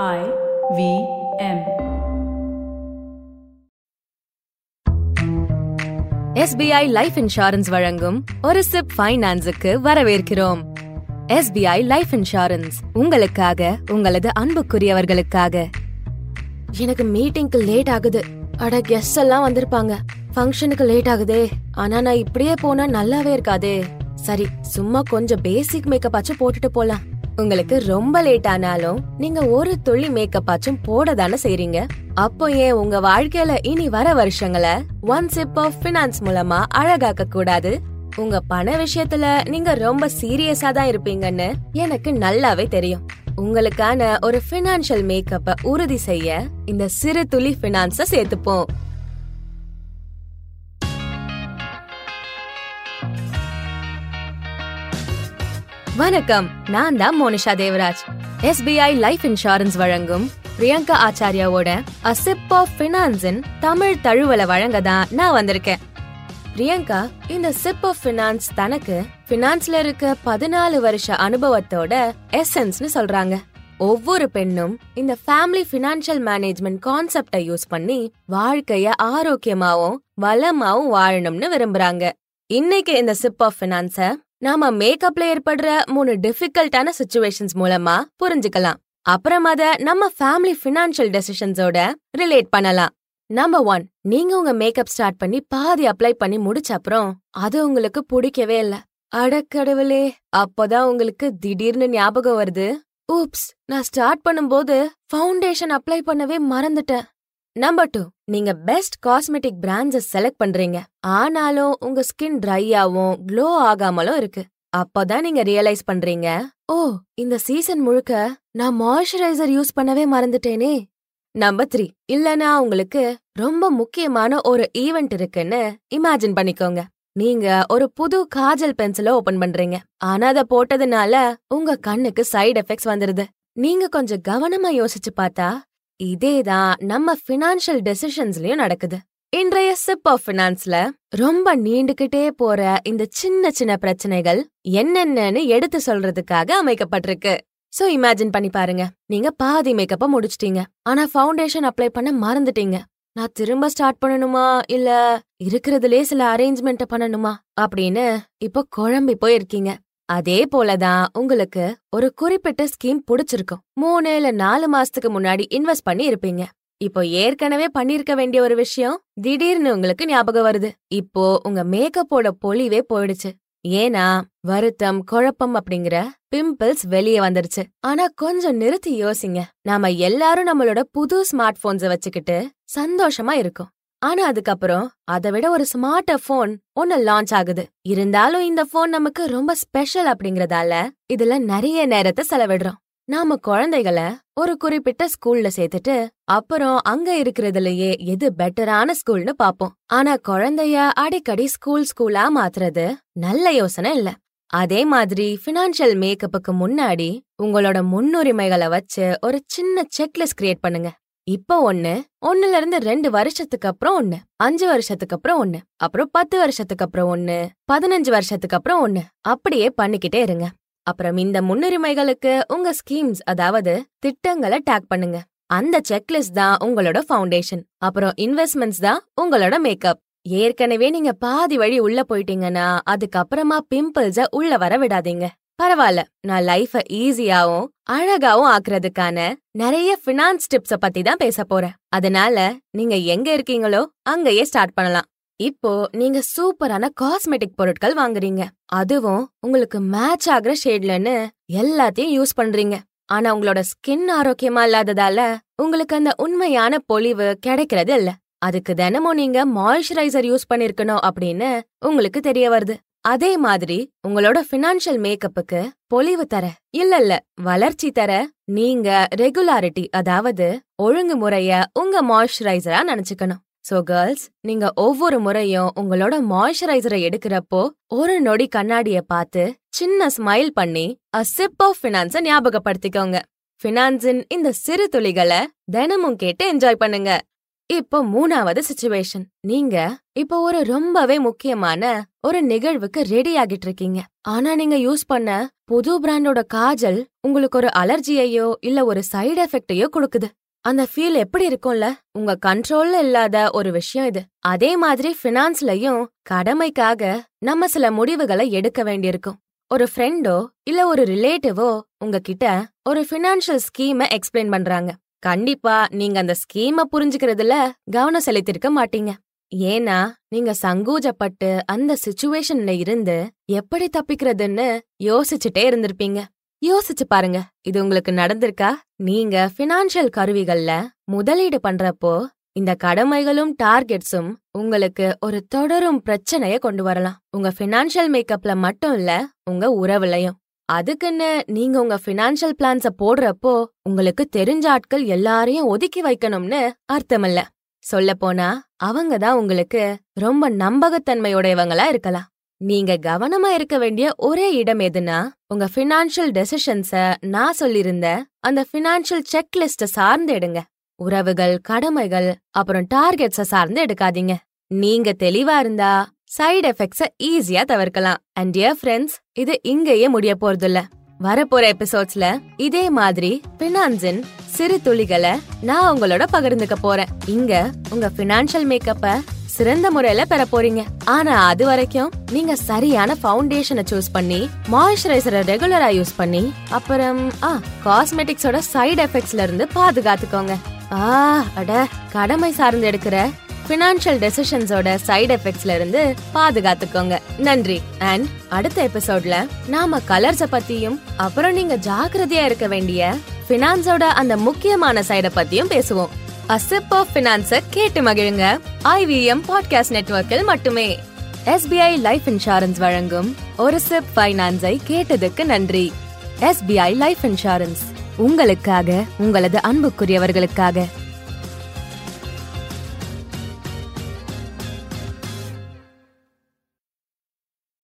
I V M. SBI life insurance வழங்கும் ஒரு chip ஃபைனான்ஸுக்கு வரவேற்கிறோம். எஸ்பிஐ லைஃப் இன்சூரன்ஸ் உங்களுக்காக உங்களது அன்புக்குரியவர்களுக்காக. எனக்கு மீட்டிங்க்கு லேட் ஆகுது. அட கெஸ்ட் எல்லாம் வந்திருப்பாங்க. ஃபங்க்ஷனுக்கு லேட் ஆகுதே. ஆனா நான் இப்படியே போனா நல்லாவே இருக்காதே. சரி சும்மா கொஞ்சம் பேசிக் மேக்கப் ஆச்சும் போட்டுட்டு போலாம். உங்களுக்கு ரொம்ப லேட் ஆனாலும் நீங்க ஒரு துளி மேக்கப் ஆச்சும் போட தானே செய்றீங்க? அப்போ ஏன் உங்க வாழ்க்கையில இனி வர வருஷங்களை ஒன் சிப் ஆஃப் பினான்ஸ் மூலமா அழகாக்க கூடாது? உங்க பண விஷயத்துல நீங்க ரொம்ப சீரியஸா தான் இருப்பீங்கன்னு எனக்கு நல்லாவே தெரியும். உங்களுக்கான ஒரு பினான்சியல் மேக்கப்பை உறுதி செய்ய இந்த சிறு துளி பினான்ஸ சேர்த்துப்போம். வணக்கம் நான் தான் Monisha Devaraj. SBI life insurance வழங்கும் பிரியங்கா ஆச்சாரியாவோட அ சிப் ஆஃப் பினான்ஸின் தமிழ் தழுவலை வழங்க தான் நான் வந்திருக்கேன். பிரியங்கா இந்த சிப் ஆஃப் பினான்ஸ் தனக்கு பினான்ஸ்ல இருக்க பதினாலு வருஷ அனுபவத்தோட எசன்ஸ்னு சொல்றாங்க. ஒவ்வொரு பெண்ணும் இந்த ஃபேமிலி பினான்சியல் மேனேஜ்மெண்ட் கான்செப்டை யூஸ் பண்ணி வாழ்க்கைய ஆரோக்கியமாவும் வளமாவும் வாழணும்னு விரும்புறாங்க. இன்னைக்கு இந்த சிப் ஆஃப் பினான்ஸ நாம மேக்கப்ல ஏற்படுற மூணு டிஃபிகல்ட்டான சுச்சுவேஷன்ஸ் மூலமா புரிஞ்சுக்கலாம். அப்புறம் அத நம்ம ஃபேமிலி ஃபினான்ஷியல் டெசிஷன்ஸோட ரிலேட் பண்ணலாம். நம்பர் ஒன் நீங்க உங்க மேக்கப் ஸ்டார்ட் பண்ணி பாதி அப்ளை பண்ணி முடிச்ச அப்புறம் அது உங்களுக்கு பிடிக்கவே இல்ல. அடக்கடவுளே அப்பதான் உங்களுக்கு திடீர்னு ஞாபகம் வருது. ஊப்ஸ் நான் ஸ்டார்ட் பண்ணும்போது ஃபவுண்டேஷன் அப்ளை பண்ணவே மறந்துட்டேன். நம்பர் டூ நீங்க பெஸ்ட் காஸ்மெட்டிக் பிராண்ட்ஸ செலக்ட் பண்றீங்க. ஆனாலும் உங்க ஸ்கின் ட்ரையாவும் க்ளோ ஆகாமலும் இருக்கு. அப்பதான் நீங்க ரியலைஸ் பண்றீங்க ஓ இந்த சீசன் முழுக்க நான் மாய்ஸ்சரைசர் யூஸ் பண்ணவே மறந்துட்டேனே. நம்பர் த்ரீ இல்லனா உங்களுக்கு ரொம்ப முக்கியமான ஒரு ஈவெண்ட் இருக்குன்னு இமேஜின் பண்ணிக்கோங்க. நீங்க ஒரு புது காஜல் பென்சில ஓபன் பண்றீங்க. ஆனா அத போட்டதுனால உங்க கண்ணுக்கு சைடு எஃபெக்ட்ஸ் வந்துருது. நீங்க கொஞ்சம் கவனமா யோசிச்சு பார்த்தா இதேதான் நம்ம ஃபினான்ஷியல் டெசிஷன்ஸ்லயும் நடக்குது. இன்றைய சிப் ஆஃப் ஃபினான்ஸ்ல ரொம்ப நீண்டுகிட்டே போற இந்த சின்ன சின்ன பிரச்சனைகள் என்னென்னன்னு எடுத்து சொல்றதுக்காக அமைக்கப்பட்டிருக்கு. சோ இமேஜின் பண்ணி பாருங்க. நீங்க பாதி மேக்கப்ப முடிச்சிட்டீங்க. ஆனா ஃபவுண்டேஷன் அப்ளை பண்ண மறந்துட்டீங்க. நான் திரும்ப ஸ்டார்ட் பண்ணணுமா? இல்ல இருக்கிறதுலே சில அரேஞ்ச்மெண்ட் பண்ணணுமா? அப்படின்னு இப்போ குழம்பி போயிருக்கீங்க. அதே போலதான் உங்களுக்கு ஒரு குறிப்பிட்ட ஸ்கீம் புடிச்சிருக்கும். மூணு இல்ல நாலு மாசத்துக்கு முன்னாடி இன்வெஸ்ட் பண்ணி இருப்பீங்க. இப்போ ஏற்கனவே பண்ணிருக்க வேண்டிய ஒரு விஷயம் திடீர்னு உங்களுக்கு ஞாபகம் வருது. இப்போ உங்க மேக்கப்போட பொலிவே போயிடுச்சு. ஏன்னா வருத்தம் குழப்பம் அப்படிங்கிற பிம்பிள்ஸ் வெளியே வந்துருச்சு. ஆனா கொஞ்சம் நிறுத்தி யோசிங்க. நாம எல்லாரும் நம்மளோட புது ஸ்மார்ட் போன்ஸ வச்சுக்கிட்டு சந்தோஷமா இருக்கும். ஆனா அதுக்கப்புறம் அதை விட ஒரு ஸ்மார்ட் போன் ஒன்னு லான்ச் ஆகுது. இருந்தாலும் இந்த போன் நமக்கு ரொம்ப ஸ்பெஷல் அப்படிங்கறதால இதுல நிறைய நேரத்தை செலவிடுறோம். நாம குழந்தைகளை ஒரு குறிப்பிட்ட ஸ்கூல்ல சேர்த்துட்டு அப்புறம் அங்க இருக்கிறதுலயே எது பெட்டரான ஸ்கூல்னு பாப்போம் ஆனா குழந்தைய அடிக்கடி ஸ்கூல் ஸ்கூலா மாத்துறது நல்ல யோசனை இல்ல. அதே மாதிரி பினான்சியல் மேக்கப்புக்கு முன்னாடி உங்களோட முன்னுரிமைகளை வச்சு ஒரு சின்ன செக்லிஸ்ட் கிரியேட் பண்ணுங்க. இப்போ ஒண்ணு ஒன்னுல இருந்து ரெண்டு வருஷத்துக்கு அப்புறம் ஒண்ணு அஞ்சு வருஷத்துக்கு அப்புறம் ஒண்ணு அப்புறம் பத்து வருஷத்துக்கு அப்புறம் ஒண்ணு பதினஞ்சு வருஷத்துக்கு அப்புறம் ஒண்ணு அப்படியே பண்ணிக்கிட்டே இருங்க. அப்புறம் இந்த முன்னுரிமைகளுக்கு உங்க ஸ்கீம்ஸ் அதாவது திட்டங்களை டேக் பண்ணுங்க. அந்த செக்லிஸ்ட் தான் உங்களோட ஃபவுண்டேஷன். அப்புறம் இன்வெஸ்ட்மெண்ட்ஸ் தான் உங்களோட மேக்கப். ஏற்கனவே நீங்க பாதி வழி உள்ள போயிட்டீங்கன்னா அதுக்கப்புறமா பிம்பிள்ஸ உள்ள வர விடாதீங்க. பரவாயில்ல நான் லைஃப ஈஸியாவும் அழகாவும் ஆக்குறதுக்கான நிறைய பினான்ஸ் டிப்ஸ பத்தி தான் பேச போறேன். அதனால நீங்க எங்க இருக்கீங்களோ அங்கேயே ஸ்டார்ட் பண்ணலாம். இப்போ நீங்க சூப்பரான காஸ்மெட்டிக் பொருட்கள் வாங்குறீங்க. அதுவும் உங்களுக்கு மேட்ச் ஆகுற ஷேட்லன்னு எல்லாத்தையும் யூஸ் பண்றீங்க. ஆனா உங்களோட ஸ்கின் ஆரோக்கியமா இல்லாததால உங்களுக்கு அந்த உண்மையான பொலிவு கிடைக்கிறது இல்ல. அதுக்கு தினமும் நீங்க மாய்ஸ்சரைசர் யூஸ் பண்ணிருக்கணும் அப்படின்னு உங்களுக்கு தெரிய வருது. அதே மாதிரி உங்களோட பினான்சியல் மேக்கப்புக்கு பொலிவு தர இல்ல இல்ல வளர்ச்சி தர நீங்க ரெகுலாரிட்டி அதாவது ஒழுங்குமுறைய உங்க மாய்ஸ்சரைசரா நினைச்சுக்கணும். சோ கேர்ள்ஸ் நீங்க ஒவ்வொரு முறையும் உங்களோட மாய்ஸ்சரைசரை எடுக்கிறப்போ ஒரு நொடி கண்ணாடிய பார்த்து சின்ன ஸ்மைல் பண்ணி அ சிப் ஆஃப் பினான்ஸ ஞாபகப்படுத்திக்கோங்க. பினான்ஸின் இந்த சிறு துளிகளை தினமும் கேட்டு என்ஜாய் பண்ணுங்க. இப்போ மூணாவது சுச்சுவேஷன் நீங்க இப்போ ஒரு ரொம்பவே முக்கியமான ஒரு நிகழ்வுக்கு ரெடி ஆகிட்டு இருக்கீங்க. ஆனா நீங்க யூஸ் பண்ண புது பிராண்டோட காஜல் உங்களுக்கு ஒரு அலர்ஜியையோ இல்ல ஒரு சைடு எஃபெக்டையோ கொடுக்குது. அந்த ஃபீல் எப்படி இருக்கும்ல? உங்க கண்ட்ரோல்ல இல்லாத ஒரு விஷயம் இது. அதே மாதிரி ஃபினான்ஸ்லயும் கடமைக்காக நம்ம சில முடிவுகளை எடுக்க வேண்டியிருக்கும். ஒரு ஃப்ரெண்டோ இல்ல ஒரு ரிலேட்டிவோ உங்ககிட்ட ஒரு ஃபினான்ஷியல் ஸ்கீமை எக்ஸ்பிளைன் பண்றாங்க. கண்டிப்பா நீங்க அந்த ஸ்கீம புரிஞ்சுக்கிறதுல கவனம் செலுத்திருக்க மாட்டீங்க. ஏன்னா நீங்க சங்கூஜப்பட்டு அந்த சுச்சுவேஷன்ல இருந்து எப்படி தப்பிக்கிறதுன்னு யோசிச்சுட்டே இருந்திருப்பீங்க. யோசிச்சு பாருங்க இது உங்களுக்கு நடந்திருக்கா? நீங்க ஃபினான்ஷியல் கருவிகள்ல முதலீடு பண்றப்போ இந்த கடமைகளும் டார்கெட்ஸும் உங்களுக்கு ஒரு தொடரும் பிரச்சனைய கொண்டு வரலாம். உங்க ஃபினான்ஷியல் மேக்கப்ல மட்டும் இல்ல உங்க உறவுலயும். அதுக்குன்னு நீங்க உங்க ஃபினான்ஷியல் பிளான்ஸ போடுறப்போ உங்களுக்கு தெரிஞ்ச ஆட்கள் எல்லாரையும் ஒதுக்கி வைக்கணும்னு அர்த்தமில்ல. சொல்ல போனா அவங்க தான் உங்களுக்கு ரொம்ப நம்பகத்தன்மையுடையவங்களா இருக்கலாம். நீங்க கவனமா இருக்க வேண்டிய ஒரே இடம் எதுனா உங்க ஃபினான்ஷியல் டெசிஷன்ஸ நான் சொல்லிருந்த அந்த ஃபினான்ஷியல் செக்லிஸ்ட சார்ந்து எடுங்க. உறவுகள் கடமைகள் அப்புறம் டார்கெட்ஸ சார்ந்து எடுக்காதீங்க. நீங்க தெளிவா இருந்தா சைடு எஃபெக்ட்ஸை ஈஸியா தவிர்க்கலாம். அண்ட் டியர் ஃப்ரெண்ட்ஸ் இது இங்கேயே முடிய போறதில்ல. வரப்போற எபிசோட்ஸ்ல இதே மாதிரி பினான்சின் சிறு துளிகளை நான் உங்களோட பகிர்ந்துக்க போறேன். இங்க உங்க பினான்சியல் மேக்கப்ப சிறந்த முறையில பெற போறீங்க. ஆனா அது வரைக்கும் நீங்க சரியான ஃபவுண்டேஷனை சூஸ் பண்ணி மாய்ஸ்சரைசரை ரெகுலரா யூஸ் பண்ணி அப்புறம் ஆ காஸ்மெட்டிக்ஸோட சைடு எஃபெக்ட்ஸ்ல இருந்து பாதுகாத்துக்கோங்க. ஆ அட கடமை சார்ந்து எடுக்கிற ஃபினான்ஷியல் டெசிஷன்ஸோட சைடு எஃபெக்ட்ஸ்ல இருந்து பாதுகாத்துக்கோங்க. நன்றி. அண்ட் அடுத்த எபிசோட்ல நாம கலர்ஸ பத்தியும் அப்புறம் நீங்க ஜாக்கிரதையா இருக்க வேண்டிய ஃபினான்ஸோட அந்த முக்கியமான சைட பத்தியும் பேசுவோம். அசிப் ஆஃப் ஃபினான்ஸ கேட்டு மகிழுங்க. ஐவிஎம் பாட்காஸ்ட் நெட்வொர்க்கில் மட்டுமே. எஸ்பிஐ லைஃப் இன்சூரன்ஸ் வழங்கும் ஒரு சிப் ஃபைனான்ஸை கேட்டதுக்கு நன்றி. எஸ்பிஐ லைஃப் இன்சூரன்ஸ் உங்களுக்காக உங்களது அன்புக்குரியவர்களுக்காக.